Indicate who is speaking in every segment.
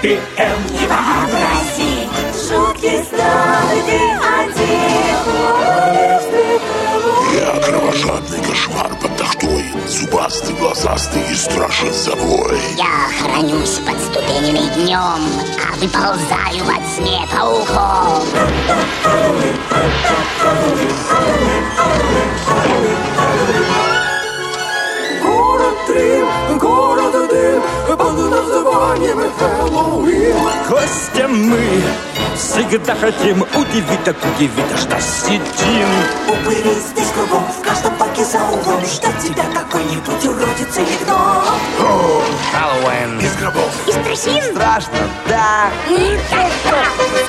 Speaker 1: Не вообрази, жуткий страх ты один.
Speaker 2: Я кровожадный кошмар под тахтой Зубастый, глазастый и страшен собой
Speaker 1: Я хранюсь под ступенями днем, а выползаю во тьме пауком.
Speaker 3: Город Трим, город Под названием Хэллоуин
Speaker 4: Гостям мы всегда хотим удивить, так удивить, аж до сидим.
Speaker 3: Упыри здесь кругом, в каждом парке за углом. Ждет тебя какой-нибудь уродец или гном.
Speaker 4: Хэллоуин.
Speaker 2: Из гробов.
Speaker 1: Из трясин
Speaker 4: Страшно, да.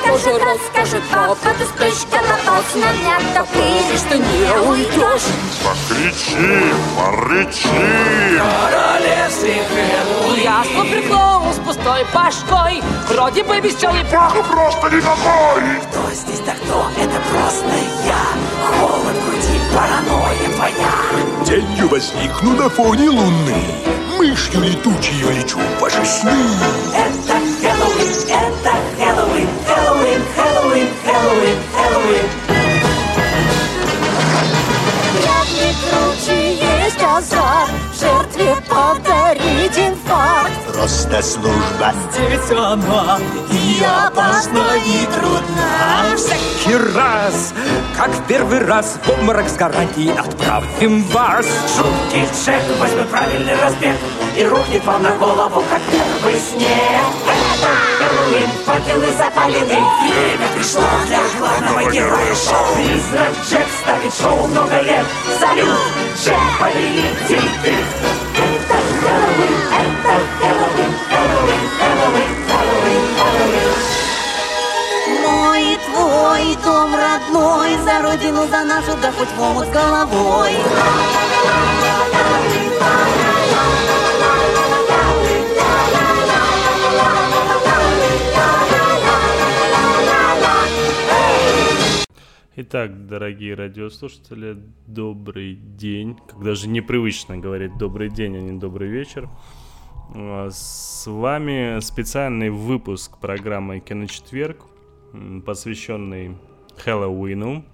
Speaker 1: Скажет, расскажет папа, ты спичка напасна для топыри, что не уйдешь.
Speaker 2: Покричи, порычи.
Speaker 3: Королевстве Хэллоуин.
Speaker 5: Я приклоун с пустой башкой. Вроде бы веселый
Speaker 2: Ах, и просто никакой
Speaker 3: Кто здесь да кто? Это просто я? Холод в груди, паранойя твоя.
Speaker 2: Тенью возникну на фоне луны. Мышью летучей влечу в ваши сны
Speaker 3: Это Хэллоуин, это Хэллоуин Хэллоуин, Хэллоуин, Хэллоуин, Хэллоуин.
Speaker 1: Как ни круче есть азарт, жертве подарить инфаркт.
Speaker 2: Просто служба.
Speaker 3: Здесь она и опасна, и трудна
Speaker 4: Всякий раз, как в первый раз, в обморок с гарантией отправим вас.
Speaker 3: Шутки Джек возьмет правильный разбег И рухнет вам на голову, как первый снег. Это Хэллоуин, факелы запалены. Время пришло для главного героя шоу. Призрак Джек ставит шоу много лет. Салют, Джек, повелитель. Ты Это Хэллоуин,
Speaker 1: Твой дом родной, за родину, за нашу, да хоть в омут головой.
Speaker 6: Итак, дорогие радиослушатели, добрый день. Когда же непривычно говорить добрый день, а не добрый вечер. А, С вами специальный выпуск программы «Киночетверг», посвященный Хэллоуину.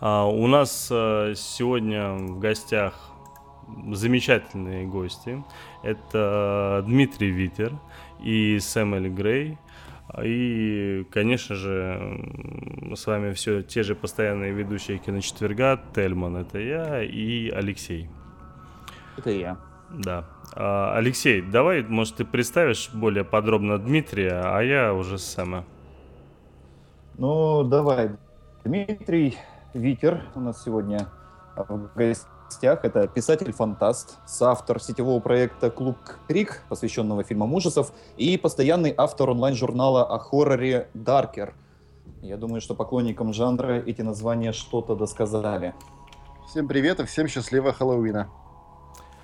Speaker 6: А, У нас а, сегодня в гостях замечательные гости. Это Дмитрий Витер и Сэмэль Грей. И, конечно же, с вами все те же постоянные ведущие киночетверга. Тельман это я и Алексей.
Speaker 7: Это я.
Speaker 6: Да. А, Алексей, давай, может, ты представишь более подробно Дмитрия, а я уже Сэма.
Speaker 7: Ну, давай. Дмитрий Витер у нас сегодня в гостях. Это писатель-фантаст, соавтор сетевого проекта «Клуб Крик», посвященного фильмам ужасов, и постоянный автор онлайн-журнала о хорроре «Даркер». Я думаю, что поклонникам жанра эти названия что-то досказали.
Speaker 8: Всем привет и всем счастливого Хэллоуина.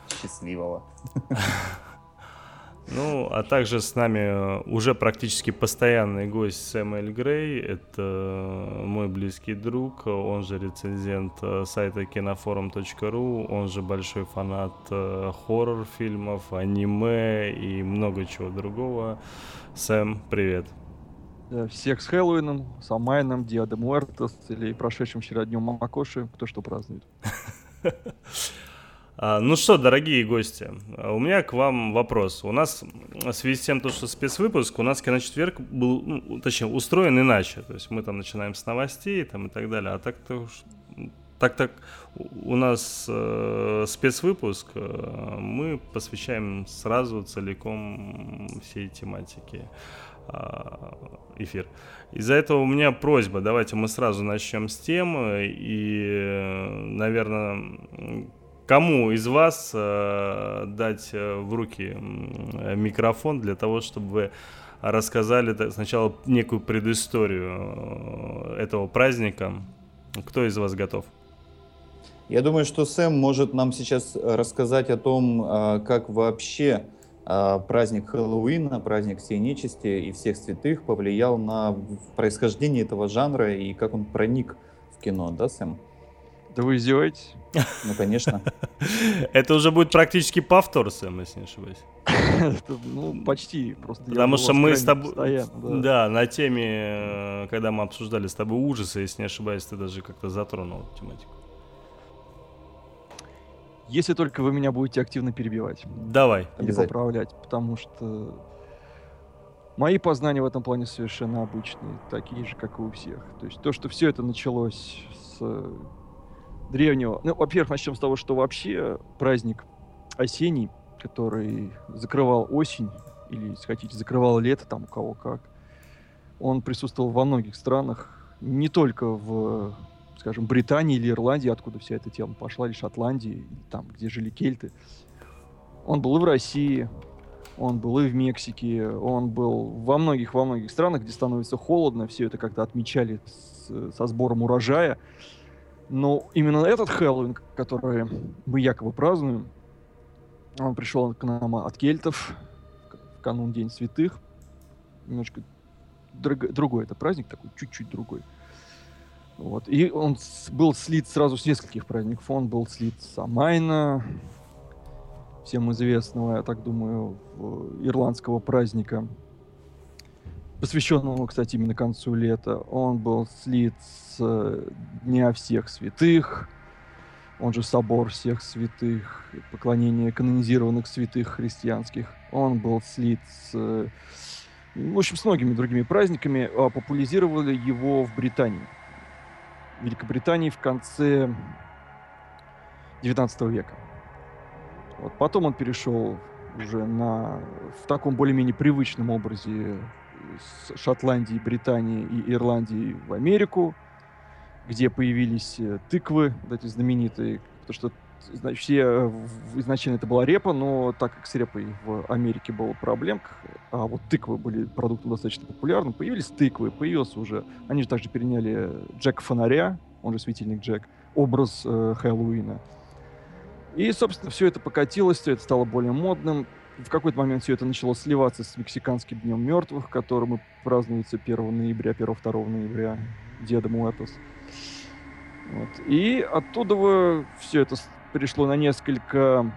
Speaker 7: Счастливого.
Speaker 6: Ну, а также с нами э, уже практически постоянный гость Сэм Эль Грей. Это мой близкий друг, он же рецензент э, сайта кинофорум.ру, он же большой фанат э, хоррор-фильмов, аниме и много чего другого. Сэм, привет.
Speaker 9: Э, Всех с Хэллоуином, Самайном, Диа де Муэртос или прошедшим вчера днем Макоши, кто что празднует.
Speaker 6: А, ну что, дорогие гости, а у меня к вам вопрос. У нас, в связи с тем, то, что спецвыпуск, у нас киночетверг был, ну, точнее, устроен иначе. То есть мы там начинаем с новостей там, и так далее. А так-то так так у нас э, спецвыпуск, э, мы посвящаем сразу целиком всей тематике э, эфир. Из-за этого у меня просьба, давайте мы сразу начнем с темы и, наверное, кому из вас э, дать э, в руки микрофон для того, чтобы вы рассказали сначала некую предысторию э, этого праздника. Кто из вас готов?
Speaker 7: Я думаю, что Сэм может нам сейчас рассказать о том, э, как вообще праздник Хэллоуина, праздник всей нечисти и всех святых повлиял на происхождение этого жанра и как он проник в кино, да, Сэм?
Speaker 9: Да вы издеваетесь?
Speaker 7: Ну, конечно.
Speaker 6: Это уже будет практически повтор, Сэм, если не ошибаюсь.
Speaker 9: Ну, почти. Просто
Speaker 6: Потому что мы с тобой... Да, на теме, э, когда мы обсуждали с тобой ужасы, если не ошибаюсь, ты даже как-то затронул эту тематику.
Speaker 9: Если только вы меня будете активно перебивать.
Speaker 6: Давай.
Speaker 9: Или поправлять, потому что мои познания в этом плане совершенно обычные, такие же, как и у всех. То есть то, что все это началось с древнего... Ну, во-первых, начнем с того, что вообще праздник осенний, который закрывал осень, или, если хотите, закрывал лето, там у кого как, он присутствовал во многих странах, не только в скажем, Британии или Ирландии, откуда вся эта тема пошла, или Шотландии, там, где жили кельты. Он был и в России, он был и в Мексике, он был во многих, во многих странах, где становится холодно, все это как-то отмечали с, со сбором урожая. Но именно этот Хэллоуин, который мы якобы празднуем, он пришел к нам от кельтов, в канун День Святых. Немножко друг, другой это праздник такой, чуть-чуть другой. Вот. И он был слит сразу с нескольких праздников. Он был слит с Амайна, всем известного, я так думаю, ирландского праздника, посвященного, кстати, именно концу лета. Он был слит с Дня всех святых, он же Собор всех святых, поклонение канонизированных святых христианских. Он был слит с, в общем, с многими другими праздниками. А популяризировали его в Британии. Великобритании в конце 19 века. Вот. Потом он перешел уже на, в таком более-менее привычном образе с Шотландии, Британии и Ирландии в Америку, где появились э, тыквы, вот эти знаменитые, потому что значит, все э, изначально это была репа, но так как с репой в Америке было проблем, а вот тыквы были продуктом достаточно популярным, появились тыквы, появился уже, они же также переняли Джека Фонаря, он же светильник Джек, образ э, Хэллоуина. И, собственно, все это покатилось, все это стало более модным. В какой-то момент все это начало сливаться с мексиканским днем мертвых, который празднуется 1 ноября, 1-2 ноября, Деда Муэртос. Вот. И оттуда все это перешло на несколько,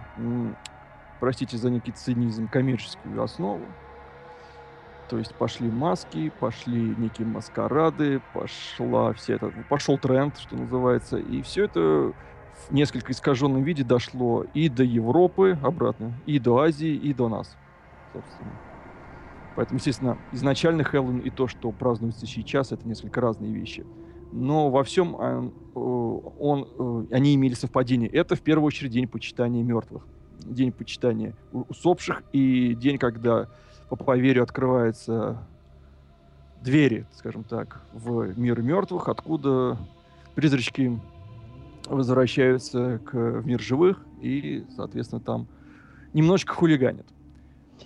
Speaker 9: простите за некий цинизм, коммерческую основу. То есть пошли маски, пошли некие маскарады, пошла вся эта, пошел тренд, что называется, и все это в несколько искаженном виде дошло и до Европы обратно, и до Азии, и до нас, собственно. Поэтому, естественно, изначально Хэллоуин и то, что празднуется сейчас, это несколько разные вещи но во всем а, он, э, они имели совпадение. Это в первую очередь день почитания мертвых, день почитания усопших и день, когда по поверью открываются двери, скажем так, в мир мертвых, откуда призрачки возвращаются к, в мир живых и, соответственно, там немножечко хулиганят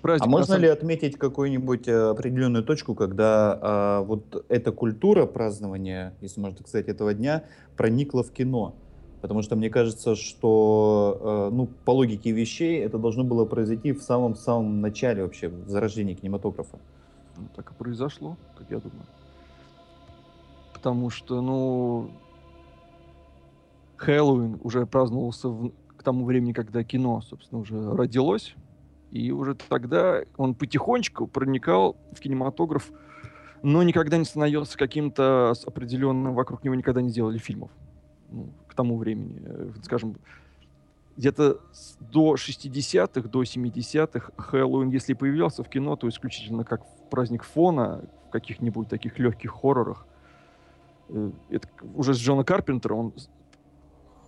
Speaker 7: праздник. А можно самом... ли отметить какую-нибудь э, определенную точку, когда а, вот эта культура празднования, если можно так сказать, этого дня проникла в кино? Потому что мне кажется, что, э, ну, по логике вещей, это должно было произойти в самом-самом начале вообще, в зарождении кинематографа.
Speaker 9: Ну, так и произошло, как я думаю. Потому что, ну, Хэллоуин уже праздновался в, к тому времени, когда кино, собственно, уже родилось. И уже тогда он потихонечку проникал в кинематограф но никогда не становился каким-то определенным, вокруг него никогда не делали фильмов. Ну, к тому времени, э, скажем, где-то до 60-х, до 70-х Хэллоуин, если появлялся в кино, то исключительно как праздник фона, в каких-нибудь таких легких хоррорах. Э, это уже с Джона Карпентера он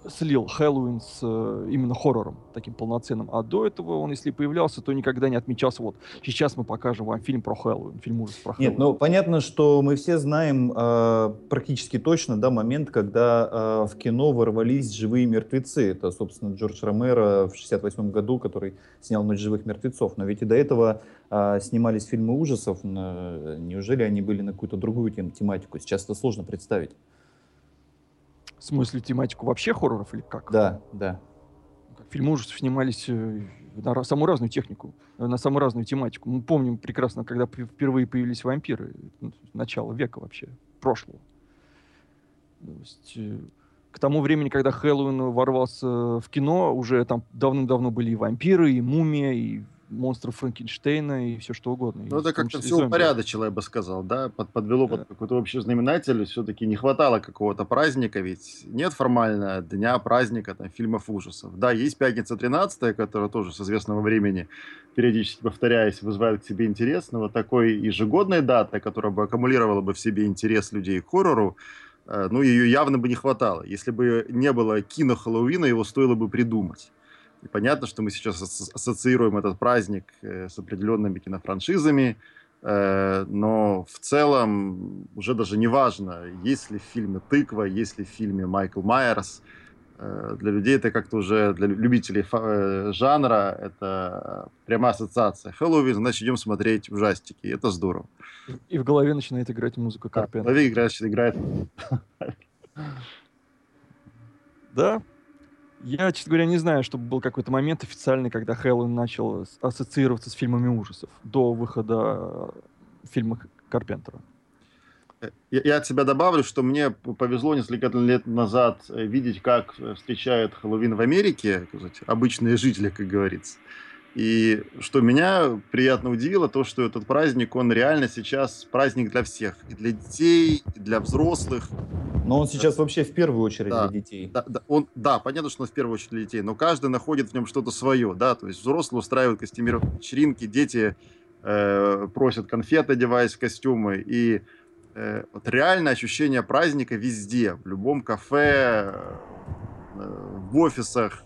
Speaker 9: слил Хэллоуин с э, именно хоррором, таким полноценным. А до этого он, если появлялся, то никогда не отмечался. Вот сейчас мы покажем вам фильм про Хэллоуин, фильм ужас про Хэллоуин.
Speaker 7: Нет, ну понятно, что мы все знаем э, практически точно да, момент, когда э, в кино ворвались живые мертвецы. Это, собственно, Джордж Ромеро в 68 году, который снял «Ночь живых мертвецов». Но ведь и до этого э, снимались фильмы ужасов. Э, неужели они были на какую-то другую тем, тематику? Сейчас это сложно представить.
Speaker 9: В смысле, тематику вообще хорроров или как?
Speaker 7: Да, да.
Speaker 9: Фильмы ужасов снимались э, на самую разную технику, э, на самую разную тематику. Мы помним прекрасно, когда впервые появились вампиры, ну, начало века вообще, прошлого. То есть, э, к тому времени, когда Хэллоуин ворвался в кино, уже там давным-давно были и вампиры, и мумия, и монстров Франкенштейна и все что угодно.
Speaker 8: Ну, это как-то все упорядочило, я бы сказал, да, под, подвело да. под какой-то общий знаменатель, все-таки не хватало какого-то праздника, ведь нет формально дня праздника там, фильмов ужасов. Да, есть «Пятница 13 которая тоже с известного времени, периодически повторяясь, вызывает к себе интерес, но вот такой ежегодной даты, которая бы аккумулировала бы в себе интерес людей к хоррору, э, ну, ее явно бы не хватало. Если бы не было кино Хэллоуина, его стоило бы придумать. И понятно, что мы сейчас ассоциируем этот праздник э, с определенными кинофраншизами, э, но в целом уже даже не важно, есть ли в фильме «Тыква», есть ли в фильме Майкл Майерс. Э, для людей это как-то уже, для любителей жанра, это прямая ассоциация. Хэллоуин, значит, идем смотреть ужастики. Это здорово.
Speaker 9: И в голове начинает играть музыка Карпентера.
Speaker 8: Да, в голове играет, играет.
Speaker 9: Да, я, честно говоря, не знаю, чтобы был какой-то момент официальный, когда Хэллоуин начал ассоциироваться с фильмами ужасов до выхода э, фильма Карпентера.
Speaker 8: Э, я, я от себя добавлю, что мне повезло несколько лет назад э, видеть, как встречают Хэллоуин в Америке, обычные жители, как говорится. И что меня приятно удивило, то, что этот праздник, он реально сейчас праздник для всех. И для детей, и для взрослых.
Speaker 7: Но он сейчас вообще в первую очередь
Speaker 8: да,
Speaker 7: для детей.
Speaker 8: Да, да, он, да, понятно, что он в первую очередь для детей, но каждый находит в нем что-то свое, да, то есть взрослые устраивают костюмированные вечеринки, дети э, просят конфеты, одеваясь в костюмы, и э, вот реально ощущение праздника везде, в любом кафе, э, в офисах,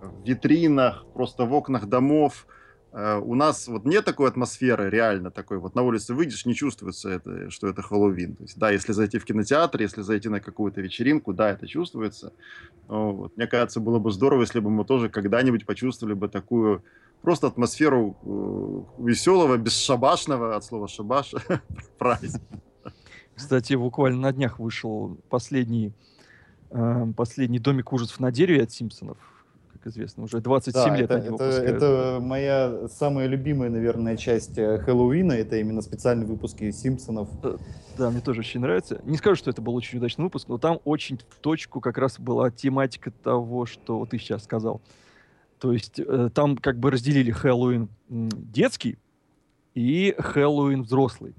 Speaker 8: в витринах, просто в окнах домов. Э, у нас вот нет такой атмосферы реально такой. Вот на улице выйдешь, не чувствуется, это, что это Хэллоуин. То есть, да, если зайти в кинотеатр, если зайти на какую-то вечеринку, да, это чувствуется. Вот. Мне кажется, было бы здорово, если бы мы тоже когда-нибудь почувствовали бы такую просто атмосферу э, веселого, бесшабашного, от слова шабаш, праздника.
Speaker 9: Кстати, буквально на днях вышел последний, э, последний «Домик ужасов на дереве» от Симпсонов как известно, уже 27 да, лет
Speaker 7: это, они это, это моя самая любимая, наверное, часть э, Хэллоуина, это именно специальные выпуски Симпсонов.
Speaker 9: Да, да, мне тоже очень нравится. Не скажу, что это был очень удачный выпуск, но там очень в точку как раз была тематика того, что ты сейчас сказал. То есть э, там как бы разделили Хэллоуин детский и Хэллоуин взрослый.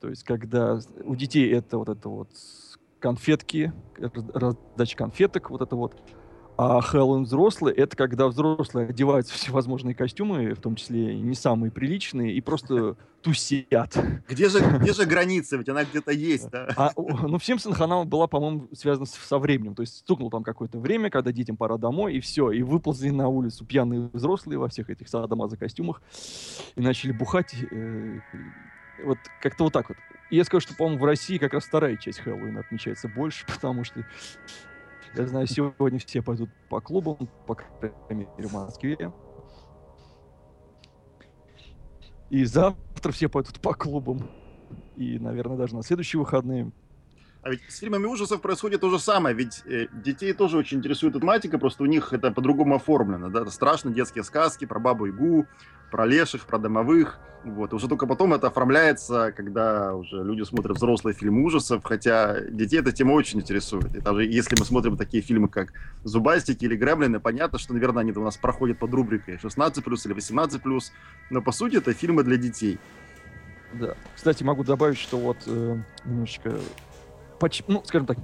Speaker 9: То есть когда у детей это вот это вот конфетки, раздача конфеток, вот это вот а Хэллоуин взрослый — это когда взрослые одеваются в всевозможные костюмы, в том числе не самые приличные, и просто тусят.
Speaker 8: Где же, где же граница? Ведь она где-то есть, да?
Speaker 9: А, ну, в Симпсонах она была, по-моему, связана со временем. То есть стукнул там какое-то время, когда детям пора домой, и все. И выползли на улицу пьяные взрослые во всех этих садомаза костюмах и начали бухать. Э, вот как-то вот так вот. И я скажу, что, по-моему, в России как раз вторая часть Хэллоуина отмечается больше, потому что я знаю, сегодня все пойдут по клубам, по крайней мере, в Москве. И завтра все пойдут по клубам. И, наверное, даже на следующие выходные.
Speaker 8: А ведь с фильмами ужасов происходит то же самое, ведь э, детей тоже очень интересует эта тематика, просто у них это по-другому оформлено, да, страшные детские сказки про бабу Игу, про леших, про домовых, вот, уже только потом это оформляется, когда уже люди смотрят взрослые фильмы ужасов, хотя детей эта тема очень интересует, и даже если мы смотрим такие фильмы, как «Зубастики» или «Гремлины», понятно, что, наверное, они у нас проходят под рубрикой 16+, или 18+, но, по сути, это фильмы для детей.
Speaker 9: Да. Кстати, могу добавить, что вот э, немножечко, ну, скажем так,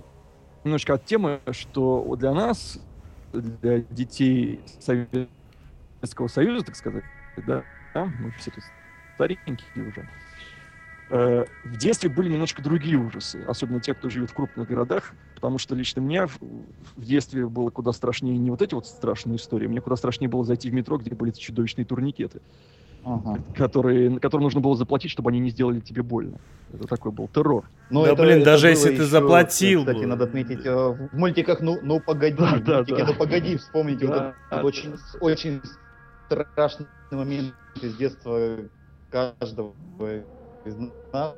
Speaker 9: немножечко от темы, что для нас, для детей Советского Союза, так сказать, да, да мы все тут старенькие уже, э, в детстве были немножко другие ужасы, особенно те, кто живет в крупных городах, потому что лично мне в, в детстве было куда страшнее не вот эти вот страшные истории, мне куда страшнее было зайти в метро, где были чудовищные турникеты,
Speaker 7: Ага.
Speaker 9: которые, которым нужно было заплатить, чтобы они не сделали тебе больно. Это такой был террор.
Speaker 7: Ну,
Speaker 6: Да, блин, даже если
Speaker 7: было
Speaker 6: ты
Speaker 7: еще,
Speaker 6: заплатил
Speaker 7: Кстати,
Speaker 6: бы.
Speaker 7: надо отметить, э, в мультиках «Ну, ну погоди»,
Speaker 9: Да,
Speaker 7: в
Speaker 9: да,
Speaker 7: мультике
Speaker 9: да.
Speaker 7: «Ну погоди», вспомните вот
Speaker 9: Да,
Speaker 7: этот очень, очень страшный момент из детства каждого из нас,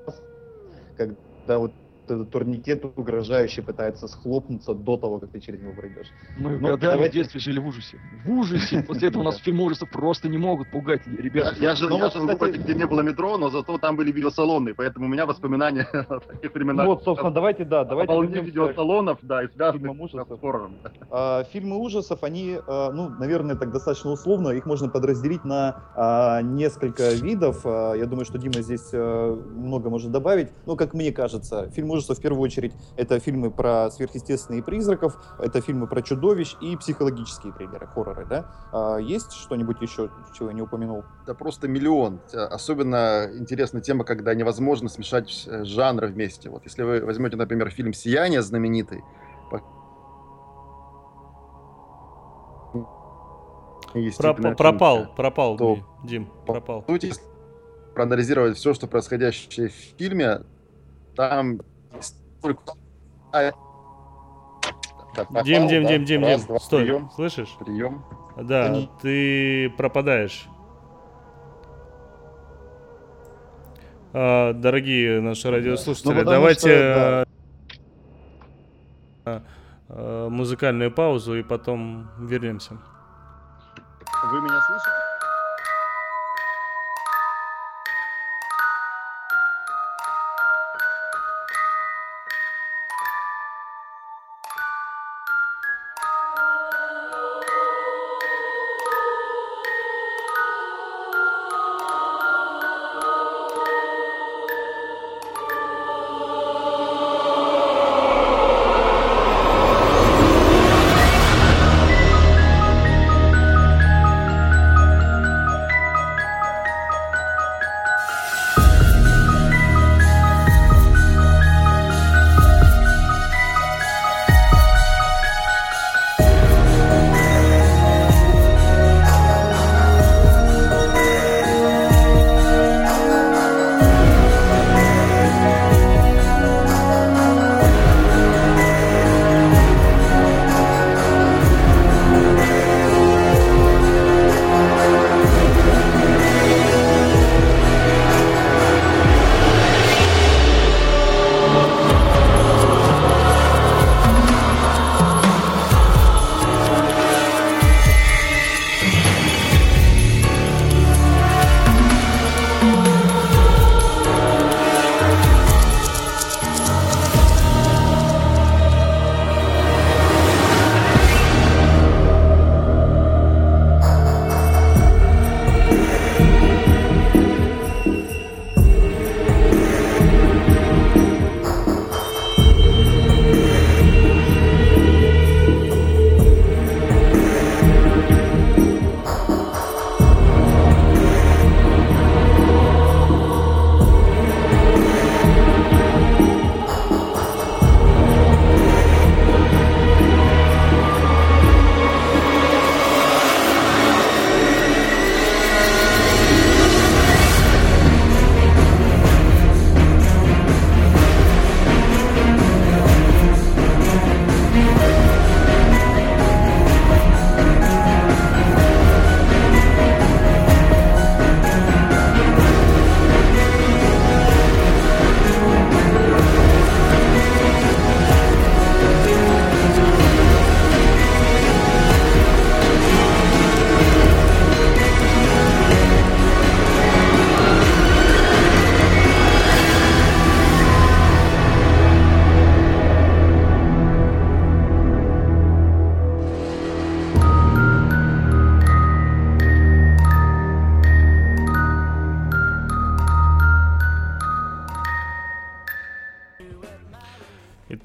Speaker 7: когда вот этот турникет угрожающе пытается схлопнуться до того, как ты через него пройдешь.
Speaker 9: Мы
Speaker 7: Ну,
Speaker 9: годами
Speaker 7: давайте-
Speaker 9: в детстве жили в ужасе. В ужасе. После этого у нас фильмы ужасов просто не могут пугать ребят.
Speaker 8: я жил,
Speaker 7: Ну
Speaker 8: в городе, где не было метро, но зато там были видеосалоны, поэтому у меня воспоминания о таких временах.
Speaker 7: Вот, собственно, давайте, да, давайте вернемся
Speaker 8: видеосалонов, да, и связанных с
Speaker 7: ужасов.
Speaker 8: хоррором.
Speaker 7: А, Фильмы ужасов, они, а, ну, наверное, так достаточно условно, их можно подразделить на а, несколько видов. Я думаю, что Дима здесь много может добавить. Ну, как мне кажется, фильм ужасов в первую очередь это фильмы про сверхъестественные призраков, это фильмы про чудовищ и психологические триллеры, хорроры, да? А, Есть что-нибудь еще, чего я не упомянул?
Speaker 8: Да просто миллион. Особенно интересна тема, когда невозможно смешать э, жанры вместе. Вот если вы возьмете, например, фильм «Сияние» знаменитый, именно
Speaker 6: пропал, пропал,
Speaker 8: То-
Speaker 6: Ди- Дим,
Speaker 8: по
Speaker 6: пропал.
Speaker 8: сути, если проанализировать все, что происходящее в фильме, там А, да, пропал,
Speaker 6: Дим, Дим,
Speaker 8: да?
Speaker 6: Дим, Дим,
Speaker 8: Раз,
Speaker 6: Дим,
Speaker 8: два,
Speaker 6: стой,
Speaker 8: прием,
Speaker 6: слышишь?
Speaker 8: прием.
Speaker 6: Да,
Speaker 7: Они-
Speaker 6: ты пропадаешь. А, дорогие наши радиослушатели,
Speaker 7: Ну,
Speaker 6: давайте
Speaker 7: что,
Speaker 6: а, а, музыкальную паузу и потом вернемся.
Speaker 8: Вы меня слышите?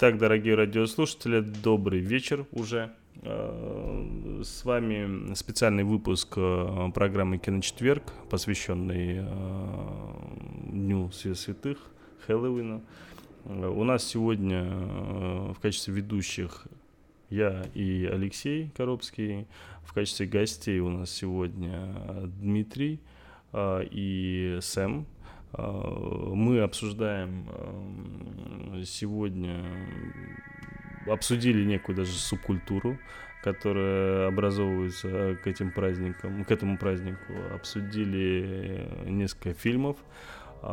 Speaker 6: Итак, дорогие радиослушатели, добрый вечер уже. Э, с вами специальный выпуск э, программы «Киночетверг», посвященный э, Дню Святых, Хэллоуина. У нас сегодня в качестве ведущих я и Алексей Коробский. В качестве гостей у нас сегодня Дмитрий и Сэм. Мы обсуждаем сегодня обсудили некую даже субкультуру, которая образовывается к этим праздникам, к этому празднику, обсудили несколько фильмов. Я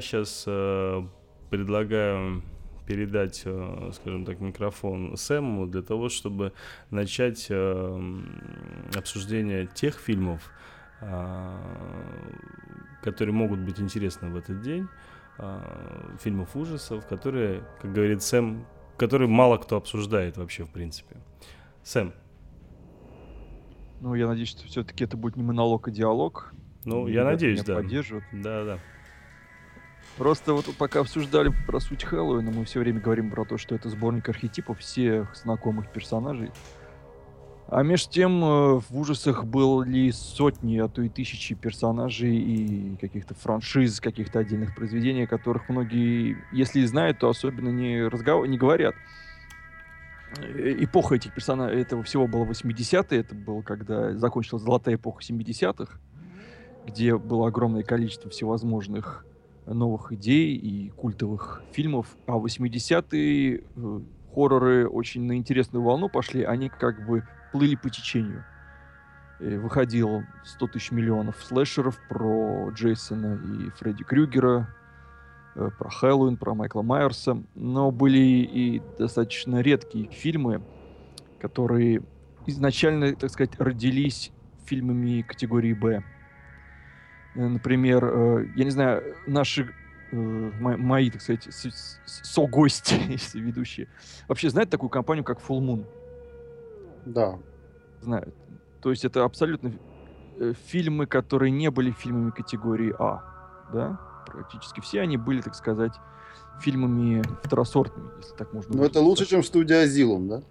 Speaker 6: сейчас э, предлагаю передать, э, скажем так, микрофон Сэму для того, чтобы начать э, обсуждение тех фильмов, которые могут быть интересны в этот день э, фильмов ужасов, которые, как говорит Сэм, которые мало кто обсуждает вообще, в принципе. Сэм.
Speaker 9: Ну, я надеюсь, что все-таки это будет не монолог, а диалог.
Speaker 6: Ну, я надеюсь, да.
Speaker 9: Поддерживают.
Speaker 6: Да, да.
Speaker 9: Просто вот пока обсуждали про суть Хэллоуина, мы все время говорим про то, что это сборник архетипов всех знакомых персонажей. А между тем э, в ужасах были сотни, а то и тысячи персонажей и каких-то франшиз, каких-то отдельных произведений, о которых многие, если и знают, то особенно не, разгов... не говорят. Э, эпоха этих персонажей, этого всего было 80-е, это было когда закончилась золотая эпоха 70-х, где было огромное количество всевозможных новых идей и культовых фильмов, а 80-е э, хорроры очень на интересную волну пошли, они как бы плыли по течению. И выходило 100 тысяч миллионов слэшеров про Джейсона и Фредди Крюгера, э, про Хэллоуин, про Майкла Майерса, но были и достаточно редкие фильмы, которые изначально, так сказать, родились фильмами категории «Б». Э, например, э, я не знаю, наши мои, так сказать, со-гости, если ведущие, вообще знают такую компанию, как Full Moon?
Speaker 8: Да.
Speaker 9: Знают. То есть это абсолютно э, фильмы, которые не были фильмами категории А, да? Практически все они были, так сказать, фильмами второсортными, если так можно.
Speaker 8: Ну это лучше, чем студия Азилум, да?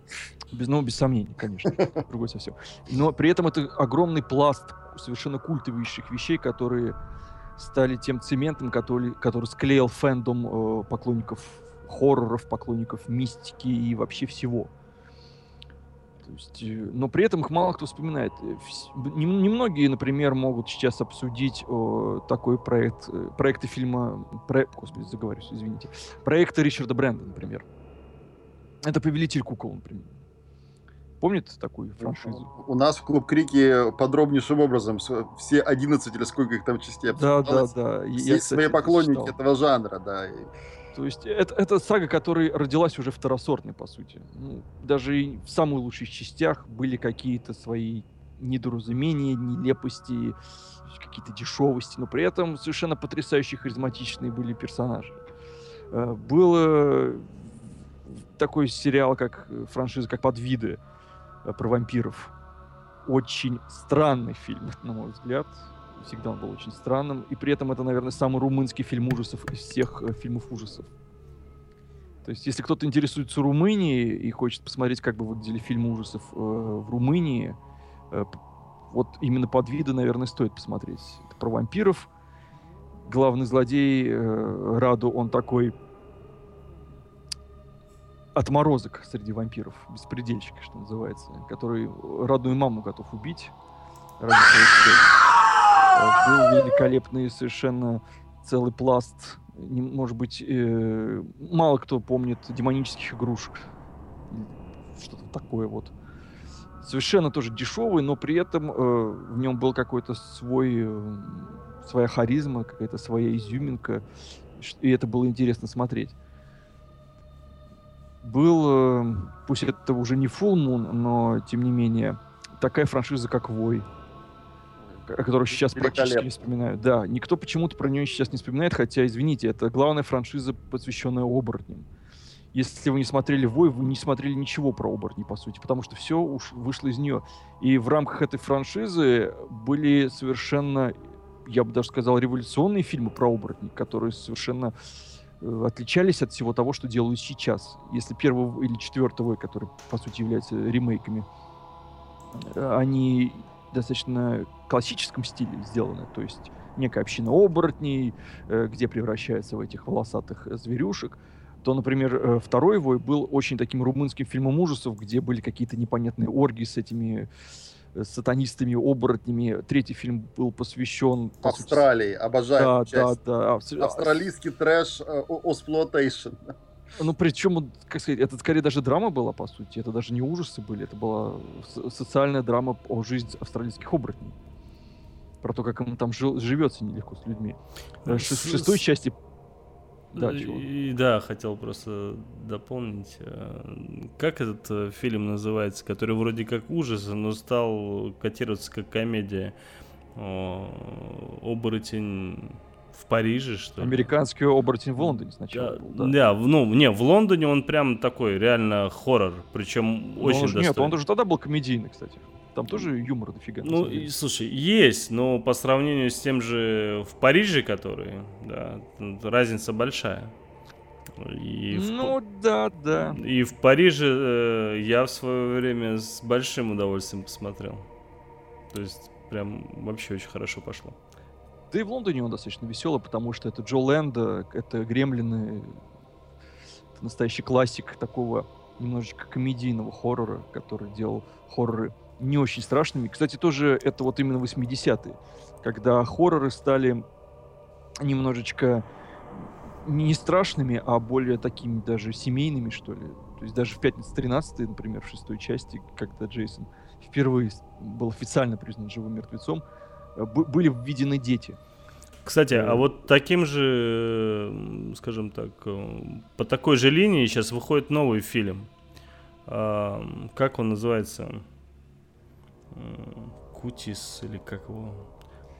Speaker 9: Без, ну, без сомнений, конечно. Другой совсем. Но при этом это огромный пласт совершенно культовейших вещей, которые стали тем цементом, который, который склеил фэндом э, поклонников хорроров, поклонников мистики и вообще всего. То есть, э, но при этом их мало кто вспоминает. Э, немногие, например, могут сейчас обсудить о, такой проект, э, проекты фильма, про, господи, заговорюсь, извините, проекты Ричарда Брэнда, например. Это «Повелитель кукол», например. Помните такую франшизу?
Speaker 8: У нас в Клуб Крики подробнейшим образом все 11 или сколько их там частей
Speaker 9: Да, да, да.
Speaker 8: Есть Я, свои поклонники читал. этого жанра, да.
Speaker 9: То есть это, это сага, которая родилась уже второсортной, по сути. Ну, даже в самых лучших частях были какие-то свои недоразумения, нелепости, какие-то дешевости, но при этом совершенно потрясающие харизматичные были персонажи. Э, был такой сериал, как э, франшиза, как «Подвиды» э, про вампиров. Очень странный фильм, на мой взгляд всегда он был очень странным. И при этом это, наверное, самый румынский фильм ужасов из всех э, фильмов ужасов. То есть, если кто-то интересуется Румынией и хочет посмотреть, как бы выглядели фильмы ужасов э, в Румынии, э, вот именно под виды, наверное, стоит посмотреть. Это про вампиров. Главный злодей э, Раду, он такой отморозок среди вампиров, беспредельщик, что называется, который родную маму готов убить ради своей цели. Был великолепный совершенно целый пласт, может быть, э, мало кто помнит демонических игрушек. Что-то такое вот. Совершенно тоже дешевый, но при этом э, в нем был какой-то свой, э, своя харизма, какая-то своя изюминка. И это было интересно смотреть. Был, э, пусть это уже не Full Moon, но тем не менее, такая франшиза, как Вой о которой сейчас практически не вспоминают. Да, никто почему-то про нее сейчас не вспоминает, хотя, извините, это главная франшиза, посвященная оборотням. Если вы не смотрели Вой, вы не смотрели ничего про оборотни, по сути, потому что все уж вышло из нее. И в рамках этой франшизы были совершенно, я бы даже сказал, революционные фильмы про оборотни, которые совершенно э, отличались от всего того, что делают сейчас. Если первого или четвертого, который, по сути, является ремейками, э, они достаточно классическом стиле сделаны, то есть некая община оборотней, э, где превращается в этих волосатых зверюшек, то, например, э, второй вой был очень таким румынским фильмом ужасов, где были какие-то непонятные оргии с этими э, сатанистами, оборотнями. Третий фильм был посвящен... по сути,
Speaker 8: Австралии, обожаю
Speaker 9: Да,
Speaker 8: часть.
Speaker 9: да, да. Австр-
Speaker 8: Австралийский трэш Ozploitation.
Speaker 9: Ну, причем, как сказать, это скорее даже драма была, по сути. Это даже не ужасы были, это была со- социальная драма о жизни австралийских оборотней. Про то, как им там жил- живется нелегко с людьми. Э, ш-
Speaker 6: С-
Speaker 9: В шестой части... Да, чего?
Speaker 6: И да, хотел просто дополнить. э, Как этот э, фильм называется, который вроде как ужас, но стал котироваться как комедия? Оборотень в Париже, что ли?
Speaker 9: Американский оборотень в Лондоне сначала
Speaker 6: Да,
Speaker 9: был, да.
Speaker 6: да, ну, не, в Лондоне он прям такой, реально хоррор, причем
Speaker 9: Но
Speaker 6: очень
Speaker 9: он же- Нет, он даже тогда был комедийный, кстати. Там тоже юмор дофига.
Speaker 6: Ну, и, слушай, есть, но по сравнению с тем же в Париже, который, да, разница большая. И в,
Speaker 9: Ну, да, да.
Speaker 6: и в Париже э, я в свое время с большим удовольствием посмотрел. То есть, прям вообще очень хорошо пошло.
Speaker 9: Да и в Лондоне он достаточно веселый, потому что это Джо Лэнда, это Гремлины, это настоящий классик такого немножечко комедийного хоррора, который делал хорроры не очень страшными. Кстати, тоже это вот именно 80-е, когда хорроры стали немножечко не страшными, а более такими даже семейными, что ли. То есть даже в «Пятницу 13 например, в шестой части, когда Джейсон впервые был официально признан живым мертвецом, э, были введены дети.
Speaker 6: Кстати,
Speaker 9: Э.
Speaker 6: а вот таким же, скажем так, э, по такой же линии сейчас выходит новый фильм. А, Как он называется? Кутис или как его?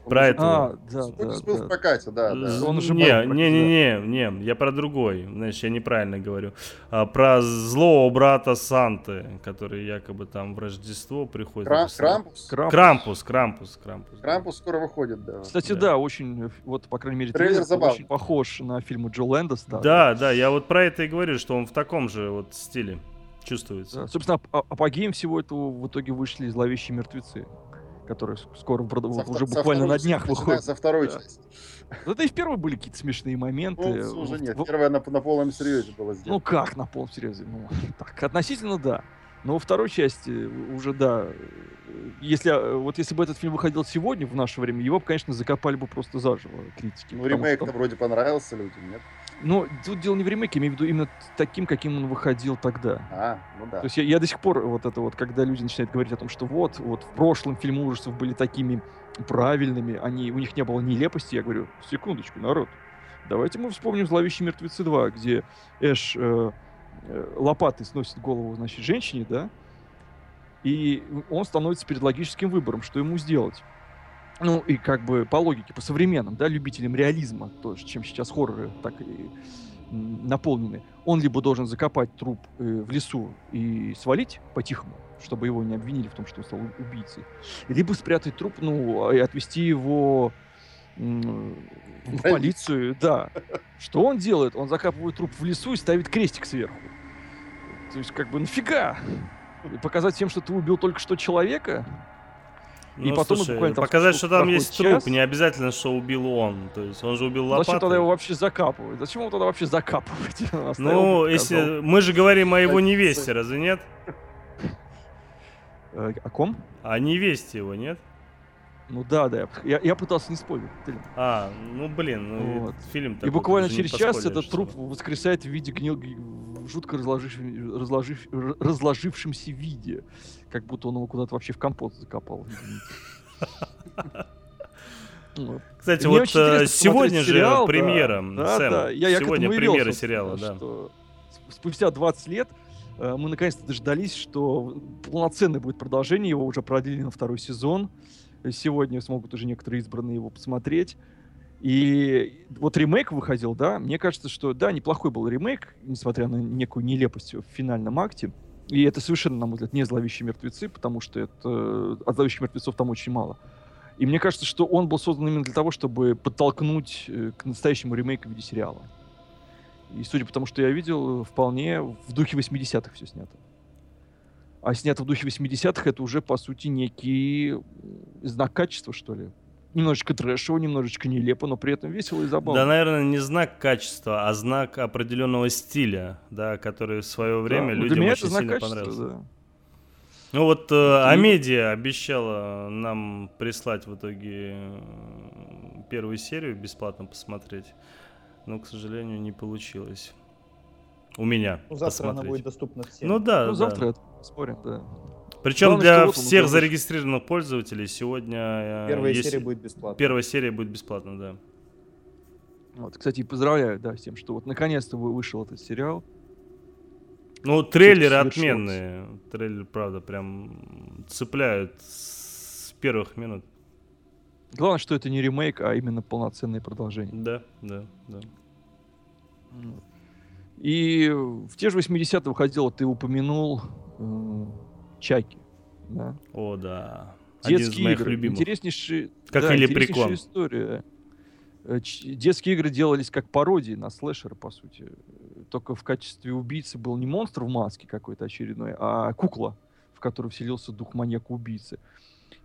Speaker 6: Про этого.
Speaker 9: А, да, да,
Speaker 8: Кутис был
Speaker 9: да.
Speaker 8: в прокате, да, да.
Speaker 9: Он уже
Speaker 6: не, не, не, не, не, я про другой. Значит, я неправильно говорю. А, про злого брата Санты, который якобы там в Рождество приходит.
Speaker 8: Кра-
Speaker 6: написать.
Speaker 8: Крампус?
Speaker 9: Крампус.
Speaker 6: Крампус, Крампус, Крампус. да.
Speaker 8: Крампус скоро выходит, да.
Speaker 9: Кстати,
Speaker 6: Да.
Speaker 9: да. очень, вот, по крайней мере,
Speaker 8: Трейлер
Speaker 9: трейлер очень похож на фильмы Джо Лэнда старые.
Speaker 6: Да, да, я вот про это и говорю, что он в таком же вот стиле чувствуется.
Speaker 9: Да, Собственно, ап- а- апогеем всего этого в итоге вышли «Зловещие мертвецы», которые с- скоро прод-
Speaker 8: Со вто-
Speaker 9: уже
Speaker 8: со
Speaker 9: буквально на днях
Speaker 8: части,
Speaker 9: выходят.
Speaker 8: Со второй
Speaker 9: Да.
Speaker 8: части.
Speaker 9: Ну, Это и в первой были какие-то смешные моменты.
Speaker 8: Ну, уже
Speaker 9: В-
Speaker 8: нет.
Speaker 9: в-
Speaker 8: Первая на, на полном серьезе была
Speaker 9: Ну
Speaker 8: сделана.
Speaker 9: как на полном серьезе? Ну, так, относительно да. Но во второй части уже да. Если, э, вот если бы этот фильм выходил сегодня, в наше время, его бы, конечно, закопали бы просто заживо критики.
Speaker 8: Ну,
Speaker 9: что
Speaker 8: ремейк-то
Speaker 9: там-
Speaker 8: вроде понравился людям, нет?
Speaker 9: Ну, тут дело не в ремейке, я имею в виду именно таким, каким он выходил тогда.
Speaker 8: А, ну да.
Speaker 9: То есть я, я до сих пор вот это вот, когда люди начинают говорить о том, что вот, вот в прошлом фильмы ужасов были такими правильными, они, у них не было нелепости, я говорю, секундочку, народ, давайте мы вспомним «Зловещие мертвецы 2», где Эш э, э, лопатой сносит голову, значит, женщине, да, и он становится перед логическим выбором, что ему сделать. Ну, и как бы по логике, по современным, да, любителям реализма, то, чем сейчас хорроры так и наполнены, он либо должен закопать труп э, в лесу и свалить по-тихому, чтобы его не обвинили в том, что он стал убийцей, либо спрятать труп, ну, и отвезти его в полицию, да. Что он делает? Он закапывает труп в лесу и ставит крестик сверху. То есть, как бы, нафига? И показать всем, что ты убил только что человека? И
Speaker 6: Ну,
Speaker 9: потом
Speaker 6: слушай,
Speaker 9: буквально там
Speaker 6: показать, что там есть труп,
Speaker 9: час.
Speaker 6: не обязательно, что убил он. То есть он же убил
Speaker 9: Зачем тогда его вообще закапывать? Зачем его тогда вообще закапывать?
Speaker 6: Ну, если мы же говорим о его невесте, разве нет?
Speaker 9: Э, О ком?
Speaker 6: О невесте его, нет?
Speaker 9: Ну да, да. Я, я пытался не спорить.
Speaker 6: А, ну блин, ну
Speaker 9: Вот.
Speaker 6: фильм
Speaker 9: И
Speaker 6: такой,
Speaker 9: буквально
Speaker 6: ты же не
Speaker 9: через час этот труп воскресает в виде гнил... в жутко разложив... разложив... разложившемся виде. Как будто он его куда-то вообще в компот закопал.
Speaker 6: Кстати,
Speaker 9: Мне
Speaker 6: вот э, сегодня же премьера, сегодня премьера сериала, да.
Speaker 9: спустя 20 лет э, мы наконец-то дождались, что полноценное будет продолжение, его уже продлили на второй сезон. Сегодня смогут уже некоторые избранные его посмотреть. И вот ремейк выходил, да, мне кажется, что, да, неплохой был ремейк, несмотря на некую нелепость в финальном акте. И это совершенно, на мой взгляд, не «Зловещие мертвецы», потому что это... от «Зловещих мертвецов» там очень мало. И мне кажется, что он был создан именно для того, чтобы подтолкнуть э, к настоящему ремейку в виде сериала. И судя по тому, что я видел, вполне в духе 80-х все снято. А снято в духе 80-х это уже, по сути, некий знак качества, что ли. Немножечко трэшево, немножечко нелепо, но при этом весело и забавно.
Speaker 6: Да, наверное, не знак качества, а знак определенного стиля, да, который в свое время
Speaker 9: Да, ну, для
Speaker 6: людям
Speaker 9: меня
Speaker 6: очень
Speaker 9: это знак
Speaker 6: сильно понравился.
Speaker 9: да.
Speaker 6: Ну вот э, Амедиа обещала нам прислать в итоге э, первую серию бесплатно посмотреть, но, к сожалению, не получилось. У меня
Speaker 7: Ну, завтра она
Speaker 6: посмотреть.
Speaker 7: будет доступна всем.
Speaker 6: Ну да,
Speaker 9: Ну,
Speaker 6: да.
Speaker 9: завтра это спорим, да.
Speaker 6: Причем для всех зарегистрированных пользователей сегодня э,
Speaker 7: Первая
Speaker 6: есть-
Speaker 7: серия будет бесплатна.
Speaker 6: Первая серия будет бесплатно, да.
Speaker 9: Вот, кстати, поздравляю, да, с тем, что вот наконец-то вы- вышел этот сериал.
Speaker 6: Ну, трейлеры отменные. Трейлер, правда, прям цепляют с первых минут.
Speaker 9: Главное, что это не ремейк, а именно полноценное продолжение.
Speaker 6: Да, да, да.
Speaker 9: И в те же 80-е выходило, ты упомянул э, Чаки. Да?
Speaker 6: О, да. Один из
Speaker 9: Детские
Speaker 6: моих
Speaker 9: игры.
Speaker 6: любимых.
Speaker 9: Интереснейшая,
Speaker 6: Как
Speaker 9: да,
Speaker 6: или
Speaker 9: интереснейшая история. Э, ч- Детские игры делались как пародии на слэшеры, по сути. Только в качестве убийцы был не монстр в маске какой-то очередной, а кукла, в которую вселился дух маньяка-убийцы.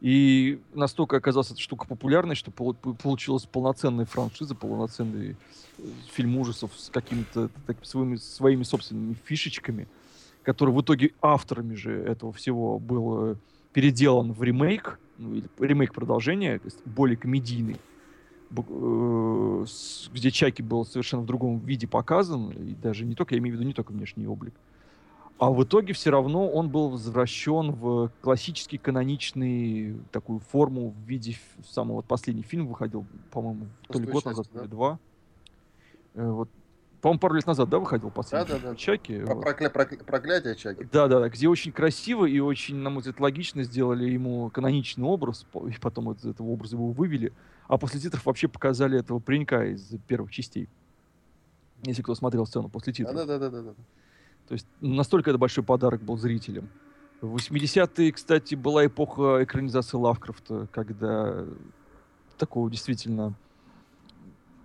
Speaker 9: И настолько оказалась эта штука популярной, что получилась полноценная франшиза, полноценный э, фильм ужасов с какими-то так- своими, своими собственными фишечками, который в итоге авторами же этого всего был э, переделан в ремейк, ну, или ремейк продолжения, то есть более комедийный, э, где Чаки был совершенно в другом виде показан, и даже не только, я имею в виду не только внешний облик. А в итоге все равно он был возвращен в классический каноничный такую форму в виде самого вот последний фильм выходил, по-моему, то ли год назад, то
Speaker 8: да?
Speaker 9: два. Э, Вот, по-моему, пару лет назад, да, выходил последний
Speaker 8: Да-да-да.
Speaker 9: Чаки.
Speaker 8: Про прокля- прокля- проклятие Чаки.
Speaker 9: Да, да, да, где очень красиво и очень, на мой взгляд, логично сделали ему каноничный образ, и потом из этого образа его вывели, а после титров вообще показали этого паренька из первых частей. Если кто смотрел сцену после титров.
Speaker 8: Да-да-да-да-да.
Speaker 9: То есть настолько это большой подарок был зрителям. В 80-е, кстати, была эпоха экранизации Лавкрафта, когда такого действительно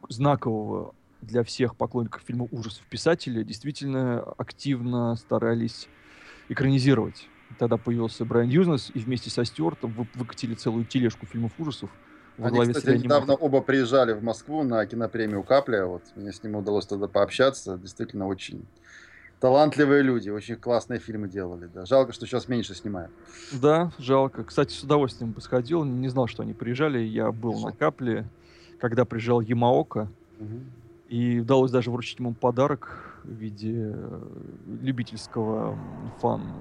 Speaker 9: знакового для всех поклонников фильмов ужасов писателя действительно активно старались экранизировать. Тогда появился Брайан Юзнес, и вместе со Стюартом вы- выкатили целую тележку фильмов ужасов во
Speaker 8: Они,
Speaker 9: главе
Speaker 8: кстати, недавно оба приезжали в Москву на кинопремию Капля. Вот мне с ним удалось тогда пообщаться. Действительно очень талантливые люди, очень классные фильмы делали. Да. Жалко, что сейчас меньше снимают.
Speaker 9: Да, жалко. Кстати, с удовольствием бы сходил. Не знал, что они приезжали. Я был на капле, когда приезжал Ямаока. И удалось даже вручить ему подарок в виде э, любительского м, фан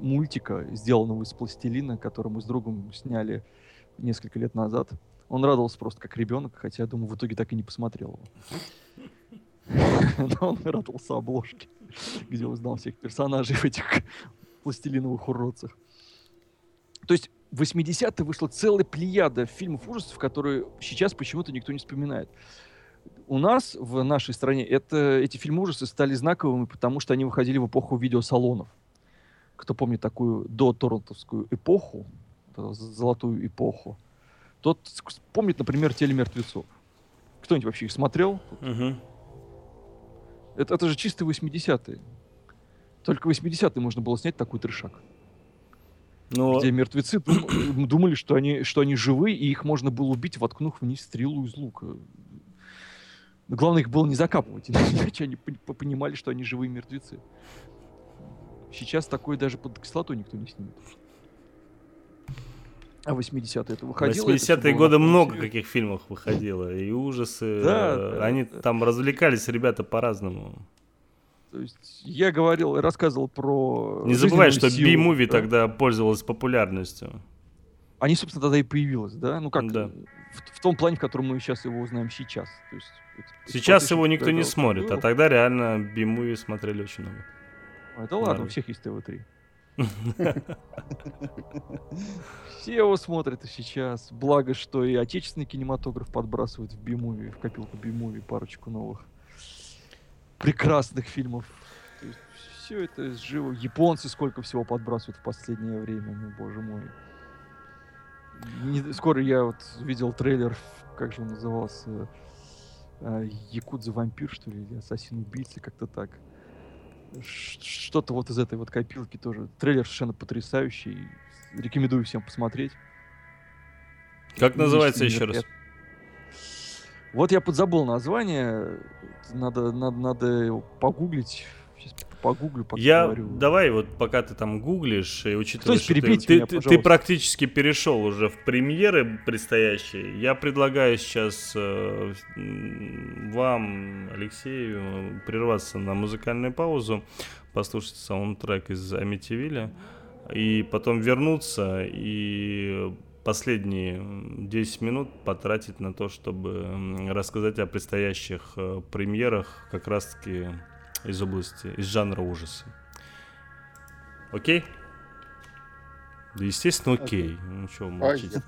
Speaker 9: э, сделанного из пластилина, который мы с другом сняли несколько лет назад. Он радовался просто как ребенок, хотя, я думаю, в итоге так и не посмотрел его. Но он радовался обложке, где узнал всех персонажей в этих пластилиновых уродцах. То есть в 80-е вышла целая плеяда фильмов ужасов, которые сейчас почему-то никто не вспоминает. У нас, в нашей стране, это, эти фильмы ужасы стали знаковыми, потому что они выходили в эпоху видеосалонов. Кто помнит такую до торрентовскую эпоху, золотую эпоху, тот помнит, например, «Телемертвецов». Кто-нибудь вообще их смотрел?
Speaker 6: Мгм.
Speaker 9: Это, это же чистые 80-е. Только в 80-е можно было снять такой трешак.
Speaker 6: Ну,
Speaker 9: Где мертвецы дум- думали, что они, что они живы, и их можно было убить, воткнув вниз стрелу из лука. Но главное их было не закапывать, иначе они пон- по- понимали, что они живые мертвецы. Сейчас такое даже под кислотой никто не снимет. А 80-е это выходило. это всё
Speaker 6: 80-е
Speaker 9: было
Speaker 6: годы много
Speaker 9: полном
Speaker 6: каких фильмов выходило. И ужасы.
Speaker 9: Да,
Speaker 6: э,
Speaker 9: да,
Speaker 6: Они
Speaker 9: да.
Speaker 6: там развлекались, ребята, по-разному.
Speaker 9: То есть я говорил, рассказывал про...
Speaker 6: Не забывай, что B-movie
Speaker 9: да.
Speaker 6: тогда пользовалась популярностью.
Speaker 9: Они, собственно, тогда и появилось, да? Ну как,
Speaker 6: Да.
Speaker 9: в, в том плане, в котором мы сейчас его узнаем сейчас. То есть, это
Speaker 6: Сейчас его никто не смотрит, а
Speaker 9: было.
Speaker 6: тогда реально B-movie смотрели очень много.
Speaker 9: Ой, да ладно, у
Speaker 6: Норм.
Speaker 9: всех есть ТВ-3. Все его смотрят и сейчас. Благо, что и отечественный кинематограф подбрасывает в би-муви, в копилку би-муви парочку новых прекрасных фильмов. Все это живо. Японцы сколько всего подбрасывают в последнее время, ну боже мой. Не- скоро я вот видел трейлер, как же он назывался, э, Якудза вампир, что ли, или Ассасин убийца, как-то так. Что-то вот из этой вот копилки тоже. Трейлер совершенно потрясающий. Рекомендую всем посмотреть.
Speaker 6: Как называется еще раз?
Speaker 9: Вот я подзабыл название. Надо, надо, надо его погуглить. Сейчас погуглю, пока
Speaker 6: Я
Speaker 9: говорю.
Speaker 6: давай вот пока ты там гуглишь и учитывая, что ты,
Speaker 9: меня,
Speaker 6: ты- ты практически перешел уже в премьеры предстоящие, я предлагаю сейчас э, вам, Алексею, прерваться на музыкальную паузу, послушать саундтрек из Амитивилля и потом вернуться и последние м, 10 минут потратить на то, чтобы рассказать о предстоящих э, премьерах как раз-таки из области, из жанра ужасы. Окей? Да, естественно, окей. Ну что, молчите.